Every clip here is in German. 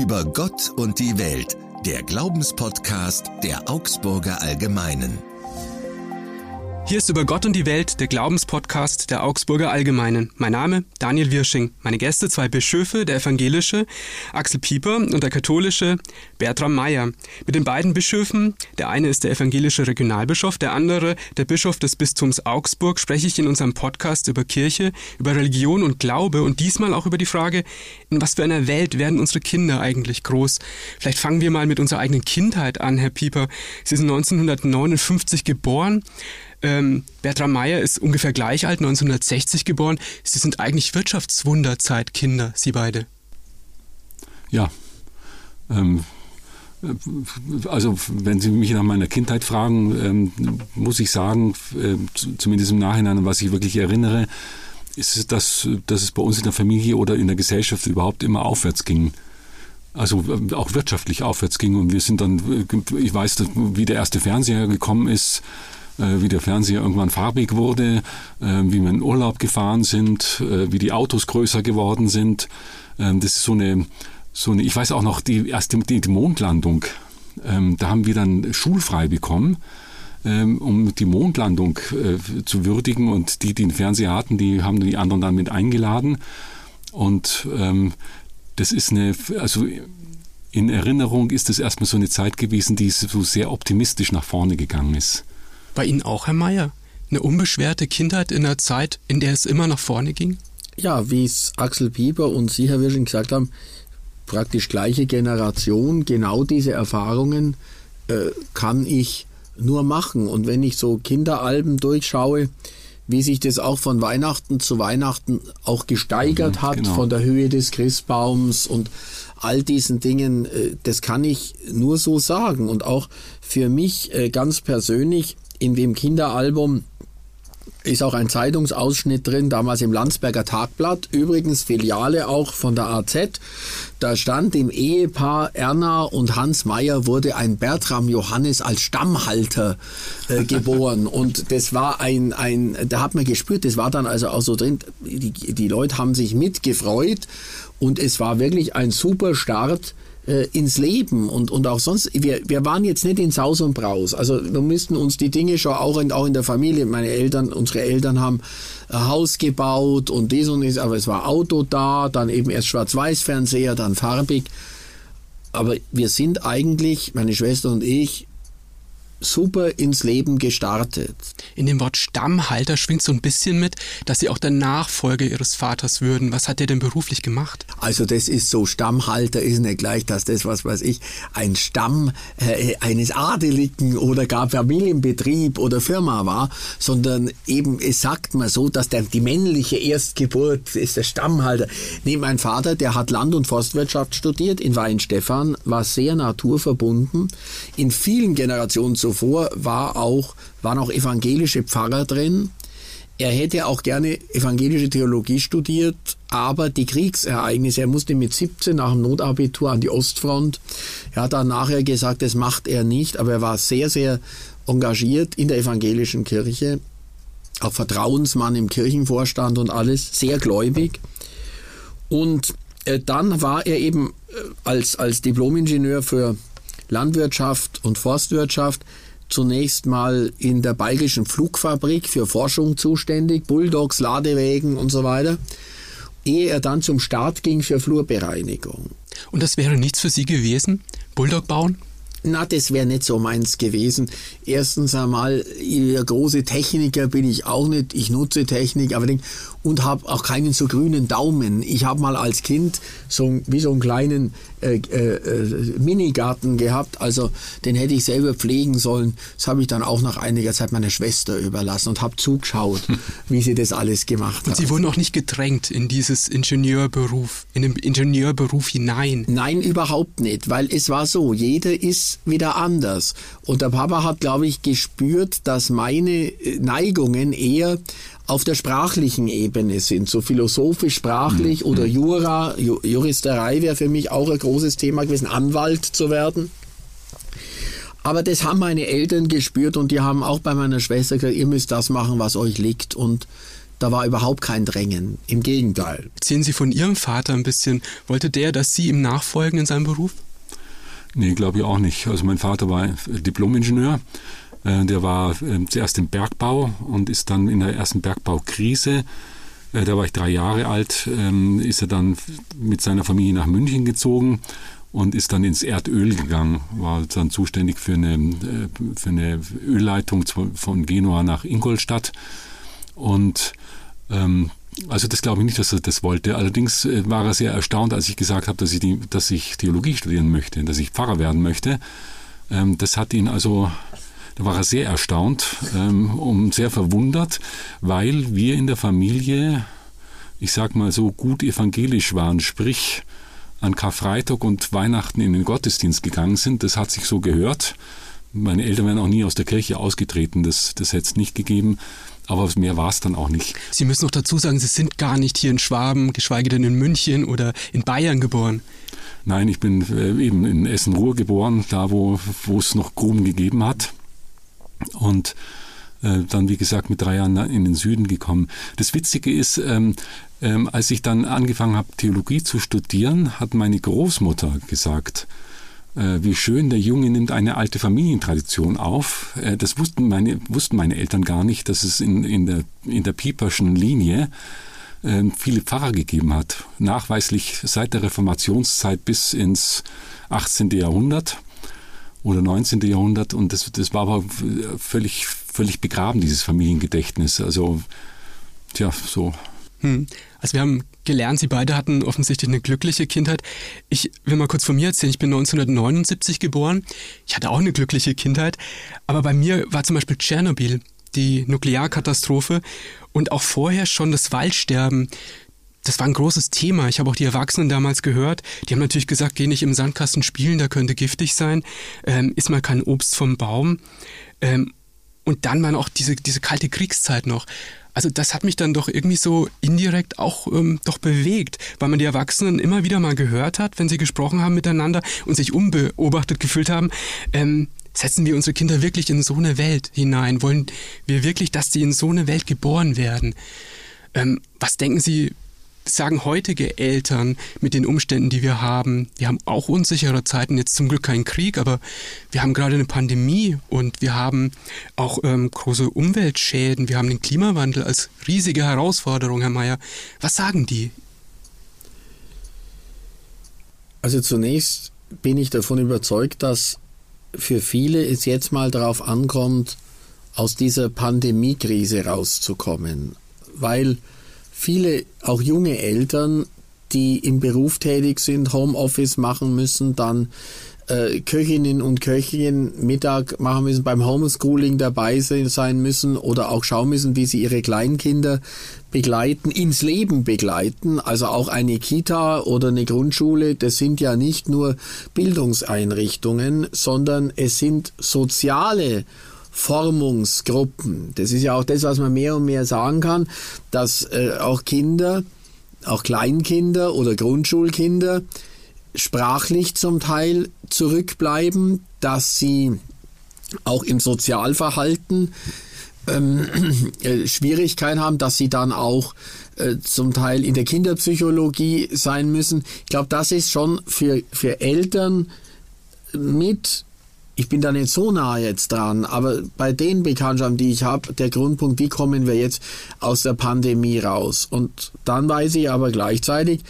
Über Gott und die Welt, der Glaubenspodcast der Augsburger Allgemeinen. Hier ist über Gott und die Welt der Glaubenspodcast der Augsburger Allgemeinen. Mein Name Daniel Wirsching. Meine Gäste zwei Bischöfe, der evangelische Axel Pieper und der katholische Bertram Meyer. Mit den beiden Bischöfen, der eine ist der evangelische Regionalbischof, der andere der Bischof des Bistums Augsburg, spreche ich in unserem Podcast über Kirche, über Religion und Glaube und diesmal auch über die Frage, in was für einer Welt werden unsere Kinder eigentlich groß? Vielleicht fangen wir mal mit unserer eigenen Kindheit an, Herr Pieper. Sie sind 1959 geboren. Ähm, Bertram Meyer ist ungefähr gleich alt, 1960 geboren. Sie sind eigentlich Wirtschaftswunderzeitkinder, Sie beide. Ja. Ähm, also wenn Sie mich nach meiner Kindheit fragen, ähm, muss ich sagen, äh, zumindest im Nachhinein, was ich wirklich erinnere, ist dass, dass es bei uns in der Familie oder in der Gesellschaft überhaupt immer aufwärts ging also äh, auch wirtschaftlich aufwärts ging. Und wir sind dann, äh, ich weiß, wie der erste Fernseher gekommen ist, wie der Fernseher irgendwann farbig wurde, äh, wie wir in Urlaub gefahren sind, äh, wie die Autos größer geworden sind. Ähm, das ist so eine, so eine, ich weiß auch noch, die erste die, Mondlandung, ähm, da haben wir dann schulfrei bekommen ähm, um die Mondlandung zu würdigen. Und die, die den Fernseher hatten, die haben die anderen dann mit eingeladen. Und das ist eine, also in Erinnerung ist das erstmal so eine Zeit gewesen, die so sehr optimistisch nach vorne gegangen ist. Bei Ihnen auch, Herr Mayer? Eine unbeschwerte Kindheit in einer Zeit, in der es immer nach vorne ging? Ja, wie es Axel Pieper und Sie, Herr Wirsching, gesagt haben, praktisch gleiche Generation, genau diese Erfahrungen äh, kann ich nur machen. Und wenn ich so Kinderalben durchschaue, wie sich das auch von Weihnachten zu Weihnachten auch gesteigert mhm, hat, genau. von der Höhe des Christbaums und all diesen Dingen, äh, das kann ich nur so sagen. Und auch für mich äh, ganz persönlich in dem Kinderalbum ist auch ein Zeitungsausschnitt drin, damals im Landsberger Tagblatt, übrigens Filiale auch von der AZ. Da stand im Ehepaar Erna und Hans Meyer wurde ein Bertram Johannes als Stammhalter äh, geboren. und das war ein, ein, da hat man gespürt, das war dann also auch so drin, die, die Leute haben sich mitgefreut und es war wirklich ein super Start äh, ins Leben und, und auch sonst, wir, wir waren jetzt nicht in Saus und Braus. Also wir müssten uns die Dinge schon auch in, auch in der Familie, meine Eltern, unsere Eltern haben ein Haus gebaut und dies und dies, aber es war Auto da, dann eben erst Schwarz-Weiß-Fernseher, dann farbig. Aber wir sind eigentlich, meine Schwester und ich, super ins Leben gestartet. In dem Wort Stammhalter schwingt so ein bisschen mit, dass Sie auch der Nachfolger Ihres Vaters würden. Was hat er denn beruflich gemacht? Also das ist so, Stammhalter ist nicht gleich, dass das, was weiß ich, ein Stamm äh, eines Adeligen oder gar Familienbetrieb oder Firma war, sondern eben, es sagt man so, dass der, die männliche Erstgeburt ist der Stammhalter. Nee, mein Vater, der hat Land- und Forstwirtschaft studiert in Weinstefan, war sehr naturverbunden, in vielen Generationen so zuvor war auch, waren auch evangelische Pfarrer drin. Er hätte auch gerne evangelische Theologie studiert, aber die Kriegsereignisse, er musste mit 17 nach dem Notabitur an die Ostfront. Er hat dann nachher gesagt, das macht er nicht, aber er war sehr, sehr engagiert in der evangelischen Kirche, auch Vertrauensmann im Kirchenvorstand und alles, sehr gläubig. Und äh, dann war er eben äh, als, als Diplomingenieur für Landwirtschaft und Forstwirtschaft zunächst mal in der Bayerischen Flugfabrik für Forschung zuständig, Bulldogs, Ladewägen und so weiter, ehe er dann zum Start ging für Flurbereinigung. Und das wäre nichts für Sie gewesen? Bulldog bauen? Na, das wäre nicht so meins gewesen. Erstens einmal, große Techniker bin ich auch nicht. Ich nutze Technik, aber denk, und habe auch keinen so grünen Daumen. Ich habe mal als Kind so wie so einen kleinen äh, äh, Minigarten gehabt, also den hätte ich selber pflegen sollen. Das habe ich dann auch nach einiger Zeit meiner Schwester überlassen und habe zugeschaut, wie sie das alles gemacht hat. Und Sie wurden auch nicht gedrängt in dieses Ingenieurberuf, in den Ingenieurberuf hinein? Nein, überhaupt nicht, weil es war so, jeder ist wieder anders. Und der Papa hat, glaube ich, gespürt, dass meine Neigungen eher auf der sprachlichen Ebene sind, so philosophisch, sprachlich mhm. oder Jura, Juristerei wäre für mich auch ein großes Thema gewesen, Anwalt zu werden. Aber das haben meine Eltern gespürt und die haben auch bei meiner Schwester gesagt, ihr müsst das machen, was euch liegt. Und da war überhaupt kein Drängen. Im Gegenteil. Erzählen Sie von Ihrem Vater ein bisschen. Wollte der, dass Sie ihm nachfolgen in seinem Beruf? Nee, glaube ich auch nicht. Also mein Vater war Diplomingenieur. Äh, der war ähm, zuerst im Bergbau und ist dann in der ersten Bergbaukrise äh, da war ich drei Jahre alt, ähm, ist er dann mit seiner Familie nach München gezogen und ist dann ins Erdöl gegangen, war dann zuständig für eine, äh, für eine Ölleitung von Genua nach Ingolstadt. Und ähm, also das glaube ich nicht, dass er das wollte. Allerdings war er sehr erstaunt, als ich gesagt habe, dass ich, die, dass ich Theologie studieren möchte, dass ich Pfarrer werden möchte. Das hat ihn also da war er sehr erstaunt ähm, und sehr verwundert, weil wir in der Familie, ich sag mal so, gut evangelisch waren, sprich an Karfreitag und Weihnachten in den Gottesdienst gegangen sind. Das hat sich so gehört. Meine Eltern wären auch nie aus der Kirche ausgetreten, das, das hätte es nicht gegeben. Aber mehr war es dann auch nicht. Sie müssen noch dazu sagen, Sie sind gar nicht hier in Schwaben, geschweige denn in München oder in Bayern geboren. Nein, ich bin äh, eben in Essen-Ruhr geboren, da wo, wo es noch Gruben gegeben hat und äh, dann, wie gesagt, mit drei Jahren in den Süden gekommen. Das Witzige ist, ähm, ähm, als ich dann angefangen habe, Theologie zu studieren, hat meine Großmutter gesagt, äh, wie schön, der Junge nimmt eine alte Familientradition auf. Äh, das wussten meine, wussten meine Eltern gar nicht, dass es in, in, der, in der Pieperschen Linie äh, viele Pfarrer gegeben hat. Nachweislich seit der Reformationszeit bis ins 18. Jahrhundert oder 19. Jahrhundert und das, das war aber völlig, völlig begraben, dieses Familiengedächtnis. Also, tja, so. Hm. Also wir haben gelernt, Sie beide hatten offensichtlich eine glückliche Kindheit. Ich will mal kurz von mir erzählen. Ich bin 1979 geboren. Ich hatte auch eine glückliche Kindheit. Aber bei mir war zum Beispiel Tschernobyl, die Nuklearkatastrophe und auch vorher schon das Waldsterben das war ein großes Thema. Ich habe auch die Erwachsenen damals gehört. Die haben natürlich gesagt, geh nicht im Sandkasten spielen, da könnte giftig sein. Ähm, isst mal kein Obst vom Baum. Ähm, und dann waren auch diese, diese kalte Kriegszeit noch. Also das hat mich dann doch irgendwie so indirekt auch ähm, doch bewegt, weil man die Erwachsenen immer wieder mal gehört hat, wenn sie gesprochen haben miteinander und sich unbeobachtet gefühlt haben. Ähm, setzen wir unsere Kinder wirklich in so eine Welt hinein? Wollen wir wirklich, dass sie in so eine Welt geboren werden? Ähm, was denken Sie, sagen heutige Eltern mit den Umständen, die wir haben, wir haben auch unsichere Zeiten, jetzt zum Glück keinen Krieg, aber wir haben gerade eine Pandemie und wir haben auch ähm, große Umweltschäden, wir haben den Klimawandel als riesige Herausforderung, Herr Mayer. Was sagen die? Also zunächst bin ich davon überzeugt, dass für viele es jetzt mal darauf ankommt, aus dieser Pandemiekrise rauszukommen, weil viele, auch junge Eltern, die im Beruf tätig sind, Homeoffice machen müssen, dann äh, Köchinnen und Köchinnen Mittag machen müssen, beim Homeschooling dabei sein müssen oder auch schauen müssen, wie sie ihre Kleinkinder begleiten, ins Leben begleiten. Also auch eine Kita oder eine Grundschule, das sind ja nicht nur Bildungseinrichtungen, sondern es sind soziale Formungsgruppen. Das ist ja auch das, was man mehr und mehr sagen kann, dass äh, auch Kinder, auch Kleinkinder oder Grundschulkinder sprachlich zum Teil zurückbleiben, dass sie auch im Sozialverhalten ähm, äh, Schwierigkeiten haben, dass sie dann auch äh, zum Teil in der Kinderpsychologie sein müssen. Ich glaube, das ist schon für, für Eltern mit ich bin da nicht so nah jetzt dran, aber bei den Bekanntschaften, die ich habe, der Grundpunkt, wie kommen wir jetzt aus der Pandemie raus? Und dann weiß ich aber gleichzeitig,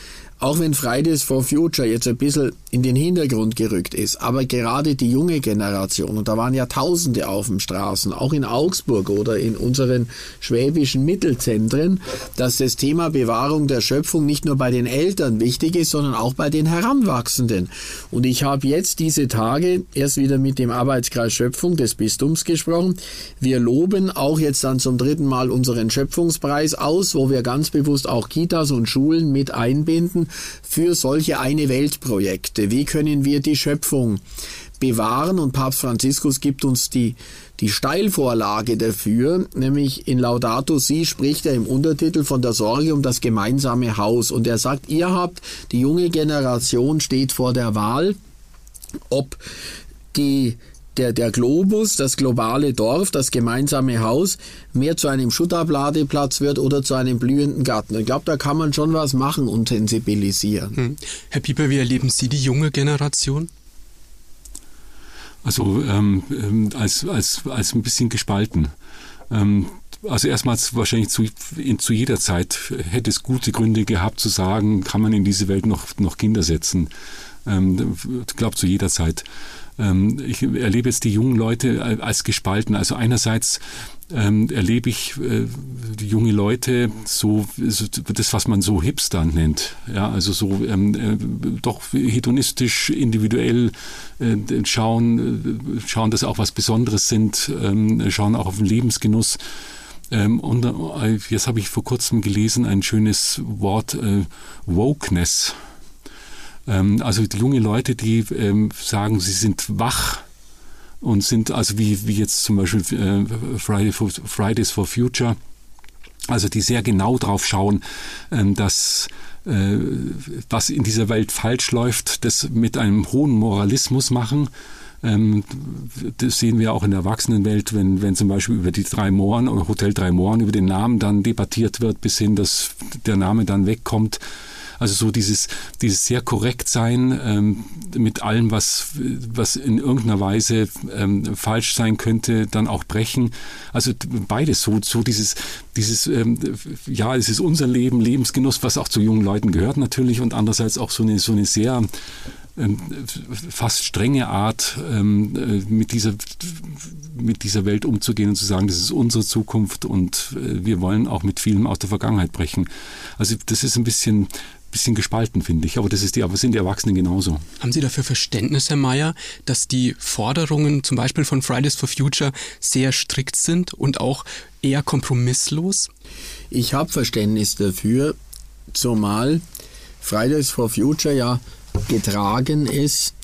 auch wenn Fridays for Future jetzt ein bisschen in den Hintergrund gerückt ist, aber gerade die junge Generation, und da waren ja Tausende auf den Straßen, auch in Augsburg oder in unseren schwäbischen Mittelzentren, dass das Thema Bewahrung der Schöpfung nicht nur bei den Eltern wichtig ist, sondern auch bei den Heranwachsenden. Und ich habe jetzt diese Tage erst wieder mit dem Arbeitskreis Schöpfung des Bistums gesprochen. Wir loben auch jetzt dann zum dritten Mal unseren Schöpfungspreis aus, wo wir ganz bewusst auch Kitas und Schulen mit einbinden für solche eine Weltprojekte. Wie können wir die Schöpfung bewahren? Und Papst Franziskus gibt uns die, die Steilvorlage dafür, nämlich in Laudato Si spricht er im Untertitel von der Sorge um das gemeinsame Haus. Und er sagt, ihr habt, die junge Generation steht vor der Wahl, ob die der, der Globus, das globale Dorf, das gemeinsame Haus mehr zu einem Schuttabladeplatz wird oder zu einem blühenden Garten. Ich glaube, da kann man schon was machen und sensibilisieren. Hm. Herr Pieper, wie erleben Sie die junge Generation? Also ähm, ähm als, als, als ein bisschen gespalten. Ähm, also erstmals wahrscheinlich zu, in, zu jeder Zeit hätte es gute Gründe gehabt zu sagen, kann man in diese Welt noch, noch Kinder setzen. Ähm, glaube zu jeder Zeit. Ähm, ich erlebe jetzt die jungen Leute als gespalten. Also einerseits ähm, erlebe ich äh, junge Leute so, so, das, was man so Hipster nennt. Ja, also so ähm, äh, doch hedonistisch, individuell äh, schauen, äh, schauen, dass auch was Besonderes sind, ähm, schauen auch auf den Lebensgenuss. Ähm, und äh, jetzt habe ich vor kurzem gelesen ein schönes Wort, äh, Wokeness. Ähm, also die junge Leute, die ähm, sagen, sie sind wach und sind also wie, wie jetzt zum Beispiel äh, Friday for, Fridays for Future, also die sehr genau drauf schauen, ähm, dass äh, was in dieser Welt falsch läuft, das mit einem hohen Moralismus machen. Ähm, das sehen wir auch in der Erwachsenenwelt, wenn, wenn zum Beispiel über die drei Mohren oder Hotel drei Mohren über den Namen dann debattiert wird, bis hin, dass der Name dann wegkommt. Also so dieses, dieses sehr korrekt sein ähm, mit allem, was, was in irgendeiner Weise ähm, falsch sein könnte, dann auch brechen. Also beides, so, so dieses, dieses, ähm, ja, es ist unser Leben, Lebensgenuss, was auch zu jungen Leuten gehört natürlich und andererseits auch so eine, so eine sehr ähm, fast strenge Art, ähm, äh, mit, dieser, mit dieser Welt umzugehen und zu sagen, das ist unsere Zukunft und äh, wir wollen auch mit vielem aus der Vergangenheit brechen. Also das ist ein bisschen bisschen gespalten, finde ich. Aber das ist die, aber sind die Erwachsenen genauso. Haben Sie dafür Verständnis, Herr Mayer, dass die Forderungen zum Beispiel von Fridays for Future sehr strikt sind und auch eher kompromisslos? Ich habe Verständnis dafür, zumal Fridays for Future ja getragen ist,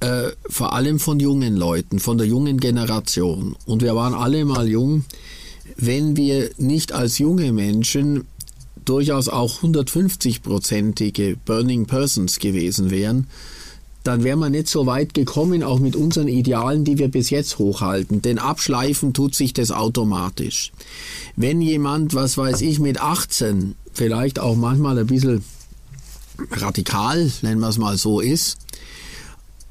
äh, vor allem von jungen Leuten, von der jungen Generation. Und wir waren alle mal jung. Wenn wir nicht als junge Menschen durchaus auch 150-prozentige Burning Persons gewesen wären, dann wäre man nicht so weit gekommen, auch mit unseren Idealen, die wir bis jetzt hochhalten. Denn abschleifen tut sich das automatisch. Wenn jemand, was weiß ich, mit 18 vielleicht auch manchmal ein bisschen radikal, nennen wir es mal so, ist,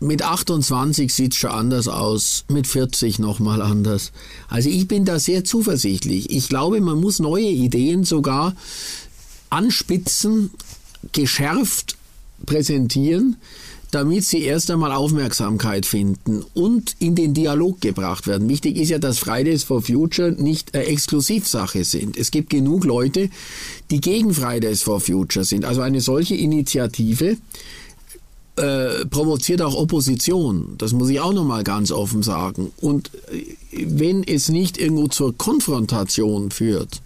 mit 28 sieht es schon anders aus, mit 40 nochmal anders. Also ich bin da sehr zuversichtlich. Ich glaube, man muss neue Ideen sogar anspitzen, geschärft präsentieren, damit sie erst einmal Aufmerksamkeit finden und in den Dialog gebracht werden. Wichtig ist ja, dass Fridays for Future nicht eine Exklusivsache sind. Es gibt genug Leute, die gegen Fridays for Future sind. Also eine solche Initiative äh, provoziert auch Opposition. Das muss ich auch nochmal ganz offen sagen. Und äh, wenn es nicht irgendwo zur Konfrontation führt, äh,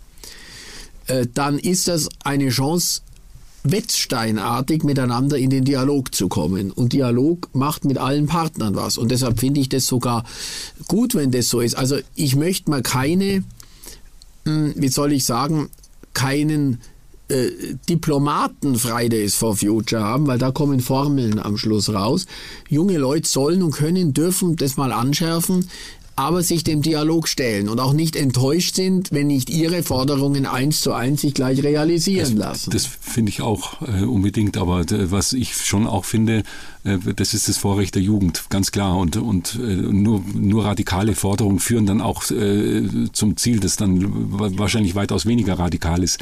dann ist das eine Chance, wetzsteinartig miteinander in den Dialog zu kommen. Und Dialog macht mit allen Partnern was. Und deshalb finde ich das sogar gut, wenn das so ist. Also ich möchte mal keine, hm, wie soll ich sagen, keinen äh, Diplomaten Fridays for Future haben, weil da kommen Formeln am Schluss raus. Junge Leute sollen und können, dürfen das mal anschärfen aber sich dem Dialog stellen und auch nicht enttäuscht sind, wenn nicht ihre Forderungen eins zu eins sich gleich realisieren das, lassen. Das finde ich auch äh, unbedingt, aber äh, was ich schon auch finde, äh, das ist das Vorrecht der Jugend, ganz klar. Und, und äh, nur, nur radikale Forderungen führen dann auch äh, zum Ziel, das dann wahrscheinlich weitaus weniger radikal ist.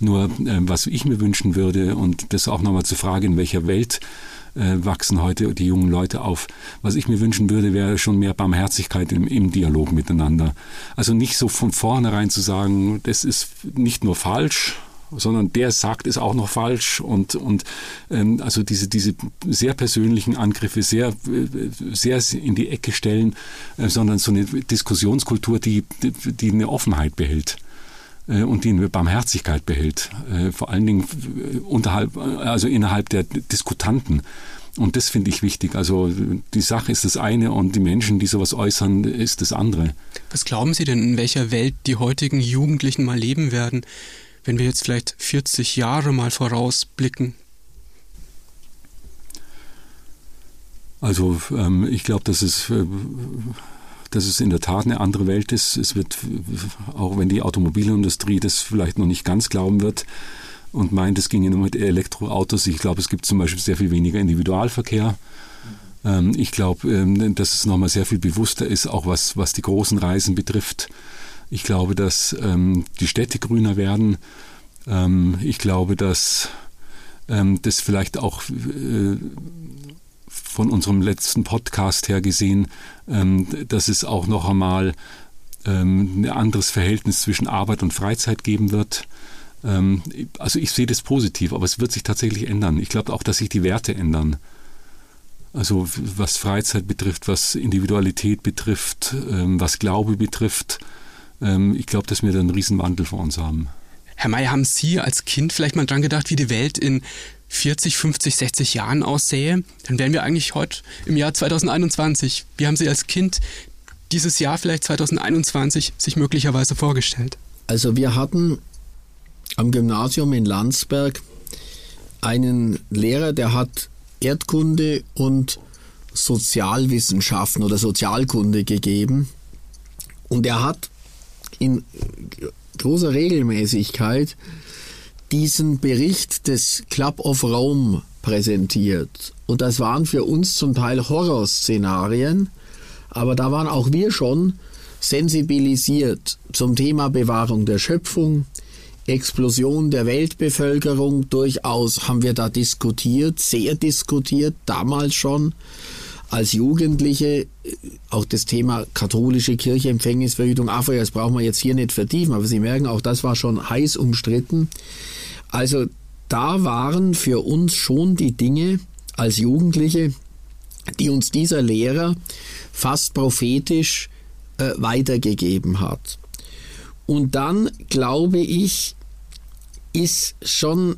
Nur äh, was ich mir wünschen würde, und das auch nochmal zur Frage, in welcher Welt wachsen heute die jungen Leute auf. Was ich mir wünschen würde, wäre schon mehr Barmherzigkeit im, im Dialog miteinander. Also nicht so von vornherein zu sagen, das ist nicht nur falsch, sondern der sagt es auch noch falsch und und ähm, also diese diese sehr persönlichen Angriffe sehr sehr in die Ecke stellen, äh, sondern so eine Diskussionskultur, die die eine Offenheit behält. Äh, und die eine Barmherzigkeit behält, äh, vor allen Dingen äh, unterhalb, also innerhalb der Diskutanten. Und das finde ich wichtig. Also die Sache ist das eine und die Menschen, die sowas äußern, ist das andere. Was glauben Sie denn, in welcher Welt die heutigen Jugendlichen mal leben werden, wenn wir jetzt vielleicht 40 Jahre mal vorausblicken? Also ähm, ich glaube, dass es, äh, dass es in der Tat eine andere Welt ist. Es wird, auch wenn die Automobilindustrie das vielleicht noch nicht ganz glauben wird und meint, es ginge nur mit Elektroautos. Ich glaube, es gibt zum Beispiel sehr viel weniger Individualverkehr. Ähm, ich glaube, ähm, dass es nochmal sehr viel bewusster ist, auch was, was die großen Reisen betrifft. Ich glaube, dass ähm, die Städte grüner werden. Ich glaube, dass das vielleicht auch äh, von unserem letzten Podcast her gesehen, ähm, dass es auch noch einmal ähm, ein anderes Verhältnis zwischen Arbeit und Freizeit geben wird. Ähm, also ich sehe das positiv, aber es wird sich tatsächlich ändern. Ich glaube auch, dass sich die Werte ändern. Also was Freizeit betrifft, was Individualität betrifft, was Glaube betrifft. Ich glaube, dass wir da einen Riesenwandel vor uns haben. Herr Mayer, haben Sie als Kind vielleicht mal dran gedacht, wie die Welt in 40, 50, 60 Jahren aussähe? Dann wären wir eigentlich heute im Jahr 2021. Wie haben Sie als Kind dieses Jahr vielleicht 2021 sich möglicherweise vorgestellt? Also wir hatten am Gymnasium in Landsberg einen Lehrer, der hat Erdkunde und Sozialwissenschaften oder Sozialkunde gegeben. Und er hat in großer Regelmäßigkeit diesen Bericht des Club of Rome präsentiert. Und das waren für uns zum Teil Horrorszenarien, aber da waren auch wir schon sensibilisiert zum Thema Bewahrung der Schöpfung, Explosion der Weltbevölkerung. Durchaus haben wir da diskutiert, sehr diskutiert, damals schon. Als Jugendliche auch das Thema katholische Kirche, Empfängnisverhütung, Afrika, das brauchen wir jetzt hier nicht vertiefen, aber Sie merken, auch das war schon heiß umstritten. Also da waren für uns schon die Dinge als Jugendliche, die uns dieser Lehrer fast prophetisch äh, weitergegeben hat. Und dann glaube ich, ist schon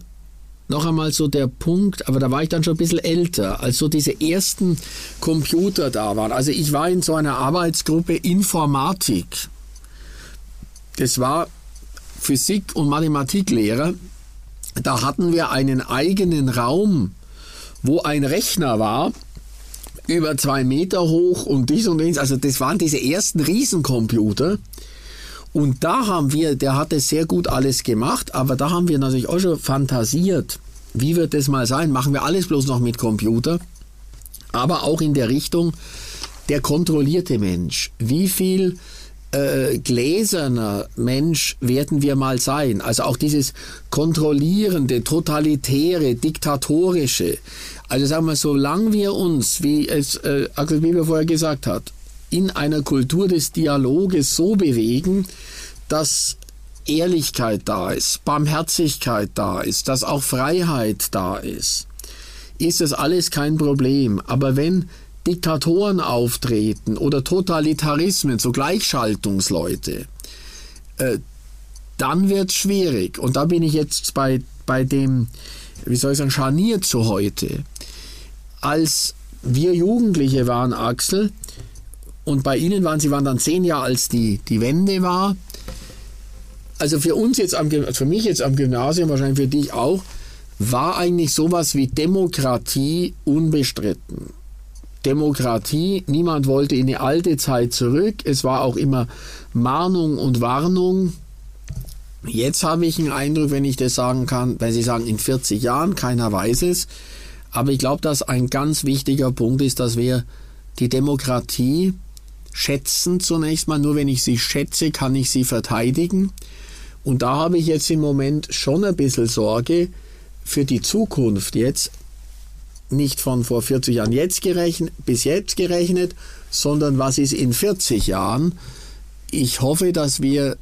noch einmal so der Punkt, aber da war ich dann schon ein bisschen älter, als so diese ersten Computer da waren. Also ich war in so einer Arbeitsgruppe Informatik. Das war Physik- und Mathematiklehrer. Da hatten wir einen eigenen Raum, wo ein Rechner war, über zwei Meter hoch und dies und dies. Also das waren diese ersten Riesencomputer. Und da haben wir, der hat es sehr gut alles gemacht, aber da haben wir natürlich auch schon fantasiert, wie wird das mal sein? Machen wir alles bloß noch mit Computer? Aber auch in der Richtung der kontrollierte Mensch. Wie viel äh, gläserner Mensch werden wir mal sein? Also auch dieses kontrollierende, totalitäre, diktatorische. Also sagen wir, solange wir uns, wie es äh, Axel Bieber vorher gesagt hat, in einer Kultur des Dialoges so bewegen, dass Ehrlichkeit da ist, Barmherzigkeit da ist, dass auch Freiheit da ist, ist das alles kein Problem. Aber wenn Diktatoren auftreten oder Totalitarismen, so Gleichschaltungsleute, äh, dann wird es schwierig. Und da bin ich jetzt bei, bei dem, wie soll ich sagen, Scharnier zu heute. Als wir Jugendliche waren, Axel, und bei Ihnen waren Sie waren dann zehn Jahre, als die, die Wende war. Also für uns jetzt am, für mich jetzt am Gymnasium, wahrscheinlich für dich auch, war eigentlich sowas wie Demokratie unbestritten. Demokratie, niemand wollte in die alte Zeit zurück. Es war auch immer Mahnung und Warnung. Jetzt habe ich einen Eindruck, wenn ich das sagen kann, wenn Sie sagen, in 40 Jahren, keiner weiß es. Aber ich glaube, dass ein ganz wichtiger Punkt ist, dass wir die Demokratie schätzen zunächst mal. Nur wenn ich sie schätze, kann ich sie verteidigen. Und da habe ich jetzt im Moment schon ein bisschen Sorge für die Zukunft jetzt. Nicht von vor 40 Jahren jetzt gerechnet, bis jetzt gerechnet, sondern was ist in 40 Jahren. Ich hoffe, dass wir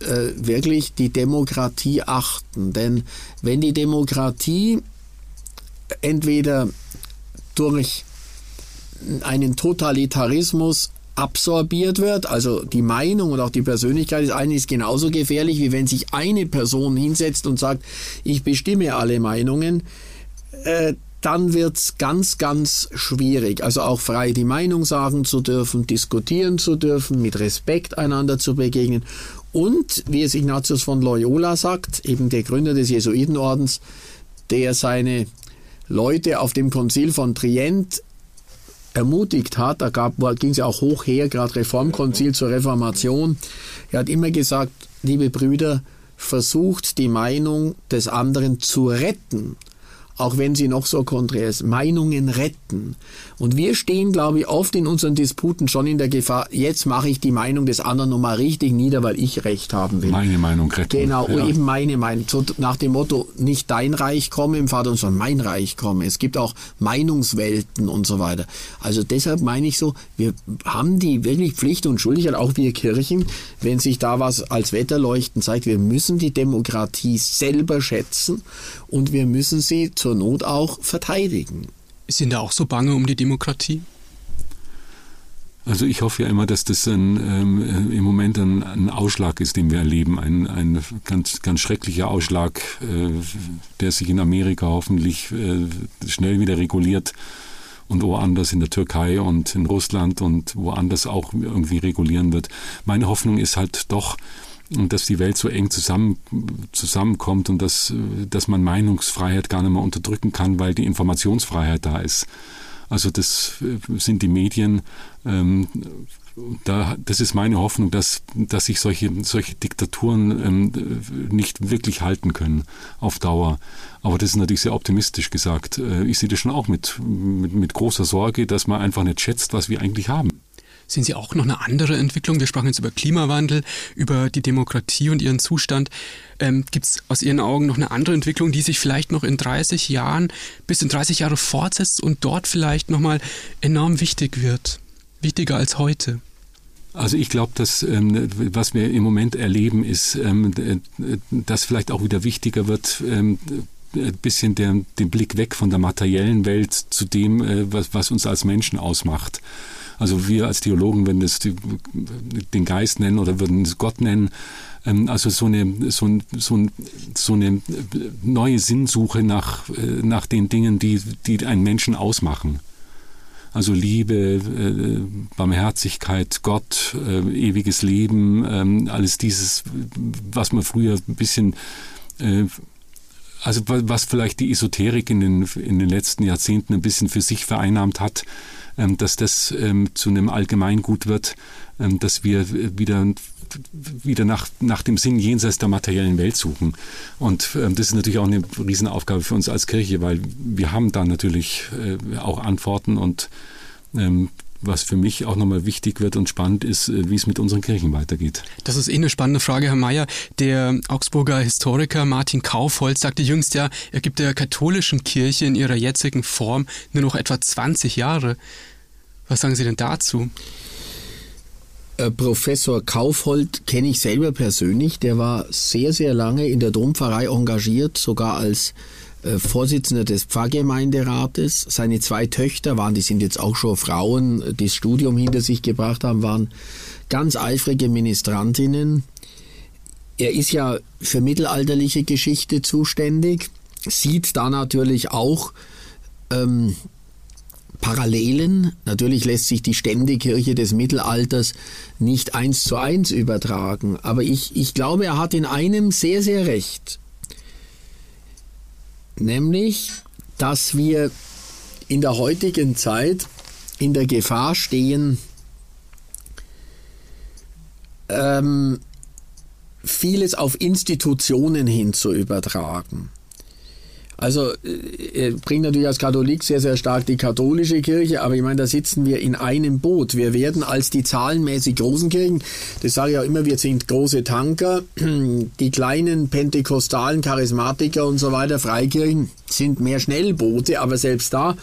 äh, wirklich die Demokratie achten. Denn wenn die Demokratie entweder durch einen Totalitarismus absorbiert wird. Also die Meinung und auch die Persönlichkeit des einen ist genauso gefährlich, wie wenn sich eine Person hinsetzt und sagt, ich bestimme alle Meinungen. Äh, dann wird's ganz, ganz schwierig. Also auch frei die Meinung sagen zu dürfen, diskutieren zu dürfen, mit Respekt einander zu begegnen. Und, wie es Ignatius von Loyola sagt, eben der Gründer des Jesuitenordens, der seine Leute auf dem Konzil von Trient ermutigt hat, da ging es ja auch hoch her, gerade Reformkonzil zur Reformation, er hat immer gesagt, liebe Brüder, versucht die Meinung des anderen zu retten auch wenn sie noch so konträr ist, Meinungen retten. Und wir stehen, glaube ich, oft in unseren Disputen schon in der Gefahr, jetzt mache ich die Meinung des anderen nochmal richtig nieder, weil ich Recht haben will. Meine Meinung retten. Genau, ja. eben meine Meinung. So nach dem Motto, nicht dein Reich komme im Vater, sondern mein Reich komme. Es gibt auch Meinungswelten und so weiter. Also deshalb meine ich so, wir haben die wirklich Pflicht und Schuldigkeit, auch wir Kirchen, wenn sich da was als Wetterleuchten zeigt, wir müssen die Demokratie selber schätzen und wir müssen sie zur Not auch verteidigen. Sind da auch so bange um die Demokratie? Also ich hoffe ja immer, dass das ein, ähm, äh, im Moment ein, ein, Ausschlag ist, den wir erleben. Ein, ein ganz, ganz schrecklicher Ausschlag, äh, der sich in Amerika hoffentlich äh, schnell wieder reguliert und woanders in der Türkei und in Russland und woanders auch irgendwie regulieren wird. Meine Hoffnung ist halt doch, und dass die Welt so eng zusammen, zusammenkommt und dass, dass man Meinungsfreiheit gar nicht mehr unterdrücken kann, weil die Informationsfreiheit da ist. Also das äh, sind die Medien. Ähm, da, das ist meine Hoffnung, dass, dass sich solche, solche Diktaturen ähm, nicht wirklich halten können auf Dauer. Aber das ist natürlich sehr optimistisch gesagt. Äh, ich sehe das schon auch mit, mit, mit großer Sorge, dass man einfach nicht schätzt, was wir eigentlich haben. Sehen Sie auch noch eine andere Entwicklung? Wir sprachen jetzt über Klimawandel, über die Demokratie und ihren Zustand. Ähm, Gibt es aus Ihren Augen noch eine andere Entwicklung, die sich vielleicht noch in 30 Jahren, bis in 30 Jahre fortsetzt und dort vielleicht nochmal enorm wichtig wird? Wichtiger als heute? Also ich glaube, dass ähm, was wir im Moment erleben, ist, ähm, dass vielleicht auch wieder wichtiger wird, ähm, ein bisschen der, den Blick weg von der materiellen Welt zu dem, äh, was, was uns als Menschen ausmacht. Also wir als Theologen würden das den Geist nennen oder würden es Gott nennen. Ähm, also so eine, so, so, so eine neue Sinnsuche nach, äh, nach den Dingen, die, die einen Menschen ausmachen. Also Liebe, äh, Barmherzigkeit, Gott, äh, ewiges Leben, ähm, alles dieses, was man früher ein bisschen also was vielleicht die Esoterik in den, in den letzten Jahrzehnten ein bisschen für sich vereinnahmt hat, dass das ähm, zu einem Allgemeingut wird, ähm, dass wir wieder wieder nach, nach dem Sinn jenseits der materiellen Welt suchen. Und ähm, das ist natürlich auch eine Riesenaufgabe für uns als Kirche, weil wir haben da natürlich äh, auch Antworten und ähm, was für mich auch nochmal wichtig wird und spannend ist, äh, wie es mit unseren Kirchen weitergeht. Das ist eh eine spannende Frage, Herr Mayer. Der Augsburger Historiker Martin Kaufholz sagte jüngst ja, er gibt der katholischen Kirche in ihrer jetzigen Form nur noch etwa 20 Jahre. Was sagen Sie denn dazu? Äh, Professor Kaufhold kenne ich selber persönlich. Der war sehr, sehr lange in der Dompfarrei engagiert, sogar als äh, Vorsitzender des Pfarrgemeinderates. Seine zwei Töchter waren, die sind jetzt auch schon Frauen, die das Studium hinter sich gebracht haben, waren ganz eifrige Ministrantinnen. Er ist ja für mittelalterliche Geschichte zuständig, sieht da natürlich auch ähm, Parallelen. Natürlich lässt sich die Ständekirche des Mittelalters nicht eins zu eins übertragen, aber ich, ich glaube, er hat in einem sehr, sehr recht. Nämlich, dass wir in der heutigen Zeit in der Gefahr stehen, ähm, vieles auf Institutionen hin zu übertragen. Also äh, bringt natürlich als Katholik sehr, sehr stark die katholische Kirche, aber ich meine, da sitzen wir in einem Boot. Wir werden als die zahlenmäßig großen Kirchen, das sage ich auch immer, wir sind große Tanker, die kleinen Pentekostalen, Charismatiker und so weiter, Freikirchen sind mehr Schnellboote, aber selbst da,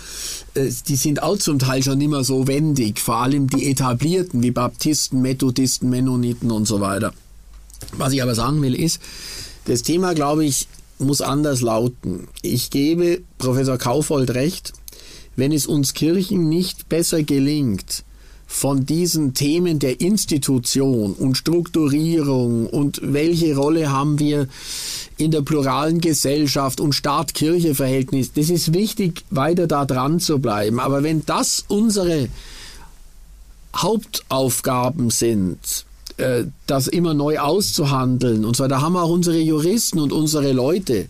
äh, die sind auch zum Teil schon immer so wendig, vor allem die etablierten wie Baptisten, Methodisten, Mennoniten und so weiter. Was ich aber sagen will ist, das Thema, glaube ich, muss anders lauten. Ich gebe Professor Kaufold recht, wenn es uns Kirchen nicht besser gelingt, von diesen Themen der Institution und Strukturierung und welche Rolle haben wir in der pluralen Gesellschaft und Staat-Kirche-Verhältnis, das ist wichtig, weiter da dran zu bleiben. Aber wenn das unsere Hauptaufgaben sind, das immer neu auszuhandeln und weiter. Da haben wir auch unsere Juristen und unsere Leute.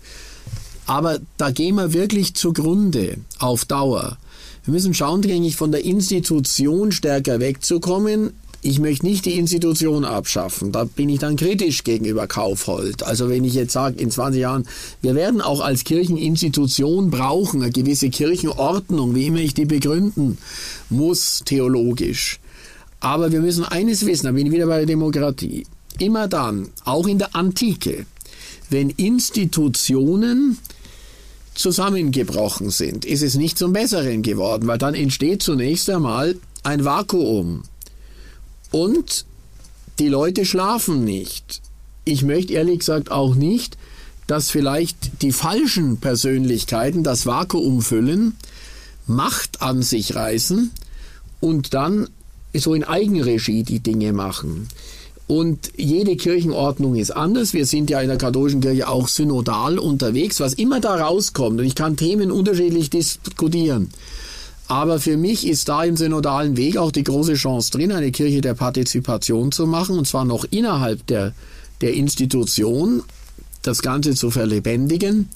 Aber da gehen wir wirklich zugrunde auf Dauer. Wir müssen schauen, gängig von der Institution stärker wegzukommen. Ich möchte nicht die Institution abschaffen. Da bin ich dann kritisch gegenüber Kaufhold. Also wenn ich jetzt sage, in 20 Jahren, wir werden auch als Kircheninstitution brauchen, eine gewisse Kirchenordnung, wie immer ich die begründen muss, theologisch. Aber wir müssen eines wissen, da bin ich wieder bei der Demokratie. Immer dann, auch in der Antike, wenn Institutionen zusammengebrochen sind, ist es nicht zum Besseren geworden, weil dann entsteht zunächst einmal ein Vakuum. Und die Leute schlafen nicht. Ich möchte ehrlich gesagt auch nicht, dass vielleicht die falschen Persönlichkeiten das Vakuum füllen, Macht an sich reißen und dann so in Eigenregie die Dinge machen. Und jede Kirchenordnung ist anders. Wir sind ja in der katholischen Kirche auch synodal unterwegs, was immer da rauskommt. Und ich kann Themen unterschiedlich diskutieren. Aber für mich ist da im synodalen Weg auch die große Chance drin, eine Kirche der Partizipation zu machen, und zwar noch innerhalb der, der Institution, das Ganze zu verlebendigen.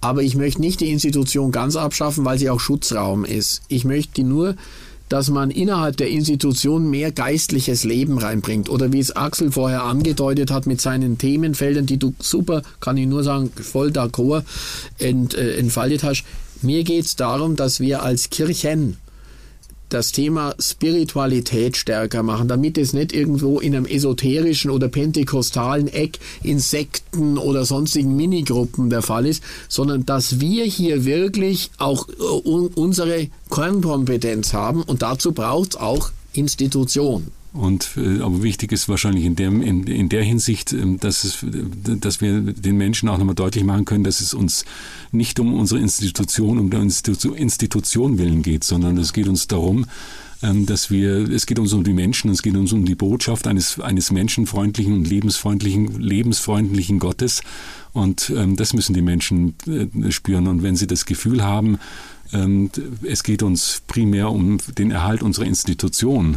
Aber ich möchte nicht die Institution ganz abschaffen, weil sie auch Schutzraum ist. Ich möchte nur dass man innerhalb der Institution mehr geistliches Leben reinbringt. Oder wie es Axel vorher angedeutet hat mit seinen Themenfeldern, die du super, kann ich nur sagen, voll d'accord ent, äh, entfaltet hast. Mir geht es darum, dass wir als Kirchen das Thema Spiritualität stärker machen, damit es nicht irgendwo in einem esoterischen oder pentekostalen Eck in Sekten oder sonstigen Minigruppen der Fall ist, sondern dass wir hier wirklich auch äh, unsere Kernkompetenz haben und dazu braucht es auch Institution. Und äh, aber wichtig ist wahrscheinlich in, dem, in, in der Hinsicht, äh, dass, es, dass wir den Menschen auch nochmal deutlich machen können, dass es uns nicht um unsere Institution, um der Institu Institution willen geht, sondern es geht uns darum, ähm, dass wir, es geht uns um die Menschen, es geht uns um die Botschaft eines, eines menschenfreundlichen und lebensfreundlichen, lebensfreundlichen Gottes. Und ähm, das müssen die Menschen äh, spüren. Und wenn sie das Gefühl haben, ähm, es geht uns primär um den Erhalt unserer Institution, ähm,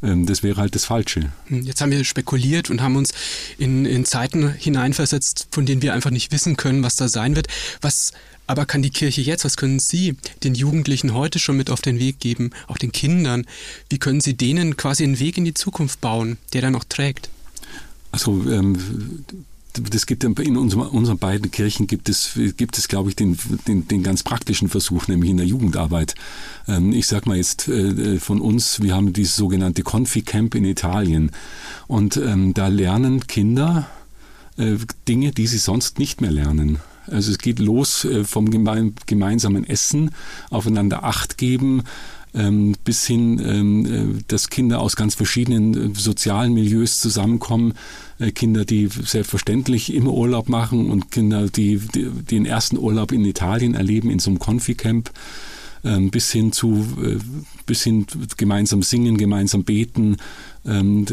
das wäre halt das Falsche. Hm, jetzt haben wir spekuliert und haben uns in, in Zeiten hineinversetzt, von denen wir einfach nicht wissen können, was da sein wird. Was aber kann die Kirche jetzt, was können Sie den Jugendlichen heute schon mit auf den Weg geben, auch den Kindern? Wie können Sie denen quasi einen Weg in die Zukunft bauen, der dann auch trägt? Also ähm, das gibt in unseren beiden Kirchen gibt es, gibt es, glaube ich, den, den, den ganz praktischen Versuch, nämlich in der Jugendarbeit. Ähm, ich sage mal jetzt äh, von uns, wir haben dieses sogenannte Confi-Camp in Italien. Und ähm, da lernen Kinder äh, Dinge, die sie sonst nicht mehr lernen. Also es geht los äh, vom gemeinsamen Essen, aufeinander Acht geben, bis hin, ähm, äh, dass Kinder aus ganz verschiedenen äh, sozialen Milieus zusammenkommen. Äh, Kinder, die selbstverständlich immer Urlaub machen und Kinder, die den ersten Urlaub in Italien erleben in so einem Konfi-Camp ähm, bis hin zu bis hin gemeinsam singen, gemeinsam beten, ähm,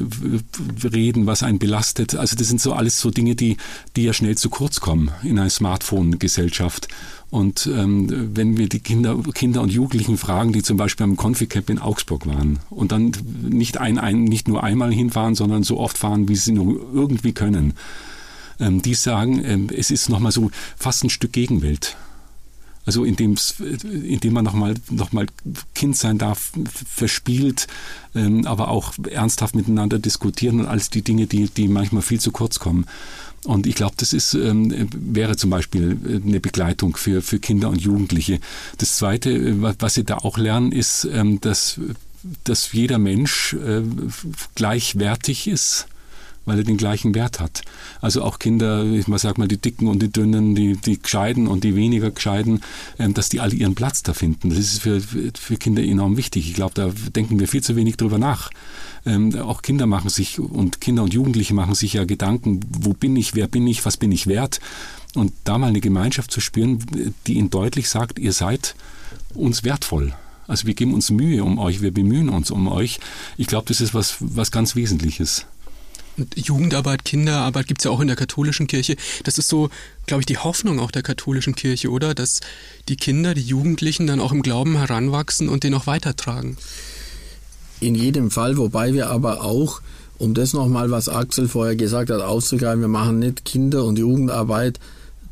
reden, was einen belastet. Also das sind so alles so Dinge, die, die ja schnell zu kurz kommen in einer Smartphone-Gesellschaft. Und ähm, wenn wir die Kinder, Kinder und Jugendlichen fragen, die zum Beispiel am Conficamp in Augsburg waren und dann nicht, ein, ein, nicht nur einmal hinfahren, sondern so oft fahren, wie sie nur irgendwie können, ähm, die sagen, ähm, es ist nochmal so fast ein Stück Gegenwelt. Also indem, indem man nochmal noch mal Kind sein darf, verspielt, ähm, aber auch ernsthaft miteinander diskutieren und alles die Dinge, die, die manchmal viel zu kurz kommen. Und ich glaube, das ist, ähm, wäre zum Beispiel äh, eine Begleitung für, für Kinder und Jugendliche. Das Zweite, äh, was sie da auch lernen, ist, ähm, dass, dass jeder Mensch äh, gleichwertig ist weil er den gleichen Wert hat. Also auch Kinder, ich sag mal, die Dicken und die Dünnen, die, die Gescheiden und die weniger Gescheiden, ähm, dass die alle ihren Platz da finden. Das ist für, für Kinder enorm wichtig. Ich glaube, da denken wir viel zu wenig drüber nach. Ähm, auch Kinder machen sich und Kinder und Jugendliche machen sich ja Gedanken, wo bin ich, wer bin ich, was bin ich wert? Und da mal eine Gemeinschaft zu spüren, die ihnen deutlich sagt, ihr seid uns wertvoll. Also wir geben uns Mühe um euch, wir bemühen uns um euch. Ich glaube, das ist was, was ganz Wesentliches. Jugendarbeit, Kinderarbeit gibt es ja auch in der katholischen Kirche. Das ist so, glaube ich, die Hoffnung auch der katholischen Kirche, oder? Dass die Kinder, die Jugendlichen dann auch im Glauben heranwachsen und den auch weitertragen. In jedem Fall, wobei wir aber auch, um das nochmal, was Axel vorher gesagt hat, aufzugreifen, wir machen nicht Kinder- und Jugendarbeit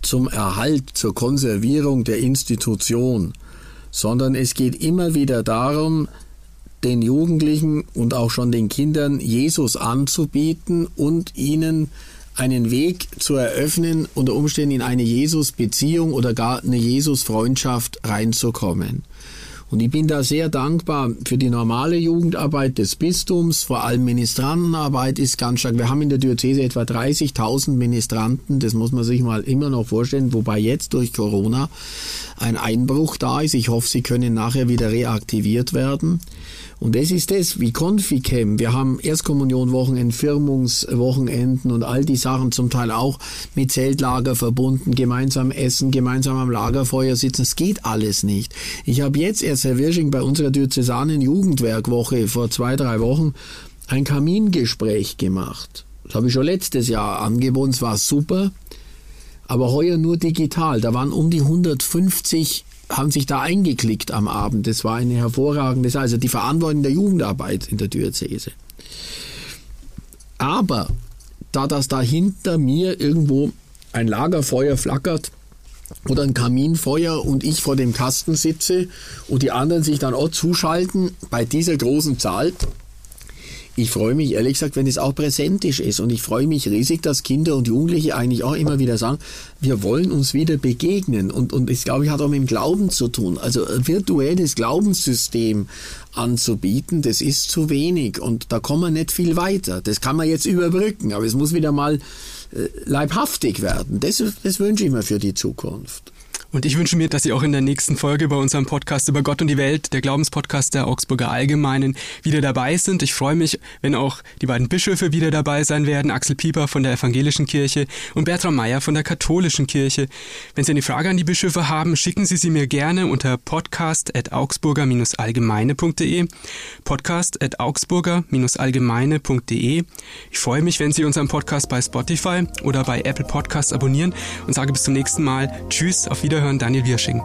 zum Erhalt, zur Konservierung der Institution, sondern es geht immer wieder darum, den Jugendlichen und auch schon den Kindern Jesus anzubieten und ihnen einen Weg zu eröffnen, unter Umständen in eine Jesus-Beziehung oder gar eine Jesus-Freundschaft reinzukommen. Und ich bin da sehr dankbar für die normale Jugendarbeit des Bistums, vor allem Ministrantenarbeit ist ganz stark. Wir haben in der Diözese etwa 30.000 Ministranten, das muss man sich mal immer noch vorstellen, wobei jetzt durch Corona ein Einbruch da ist. Ich hoffe, sie können nachher wieder reaktiviert werden. Und das ist es, wie Conficam. Wir haben Erstkommunionwochenenden, Firmungswochenenden und all die Sachen zum Teil auch mit Zeltlager verbunden, gemeinsam essen, gemeinsam am Lagerfeuer sitzen. Es geht alles nicht. Ich habe jetzt erst, Herr Wirsching, bei unserer diözesanen Jugendwerkwoche vor zwei, drei Wochen ein Kamingespräch gemacht. Das habe ich schon letztes Jahr angeboten, es war super, aber heuer nur digital. Da waren um die 150 haben sich da eingeklickt am Abend. Das war eine hervorragende Sache. Also die Verantwortung der Jugendarbeit in der Diözese. Aber da das da hinter mir irgendwo ein Lagerfeuer flackert oder ein Kaminfeuer und ich vor dem Kasten sitze und die anderen sich dann auch zuschalten bei dieser großen Zahl, ich freue mich ehrlich gesagt, wenn es auch präsentisch ist. Und ich freue mich riesig, dass Kinder und Jugendliche eigentlich auch immer wieder sagen, wir wollen uns wieder begegnen. Und, und das, glaube ich, hat auch mit dem Glauben zu tun. Also ein virtuelles Glaubenssystem anzubieten, das ist zu wenig. Und da kommen wir nicht viel weiter. Das kann man jetzt überbrücken, aber es muss wieder mal äh, leibhaftig werden. Das, das wünsche ich mir für die Zukunft. Und ich wünsche mir, dass Sie auch in der nächsten Folge bei unserem Podcast über Gott und die Welt, der Glaubenspodcast der Augsburger Allgemeinen, wieder dabei sind. Ich freue mich, wenn auch die beiden Bischöfe wieder dabei sein werden, Axel Pieper von der Evangelischen Kirche und Bertram Meyer von der Katholischen Kirche. Wenn Sie eine Frage an die Bischöfe haben, schicken Sie sie mir gerne unter podcast.augsburger-allgemeine.de podcast.augsburger-allgemeine.de Ich freue mich, wenn Sie unseren Podcast bei Spotify oder bei Apple Podcasts abonnieren und sage bis zum nächsten Mal Tschüss, auf Wiederhören. Wiederhören, Daniel Wirsching.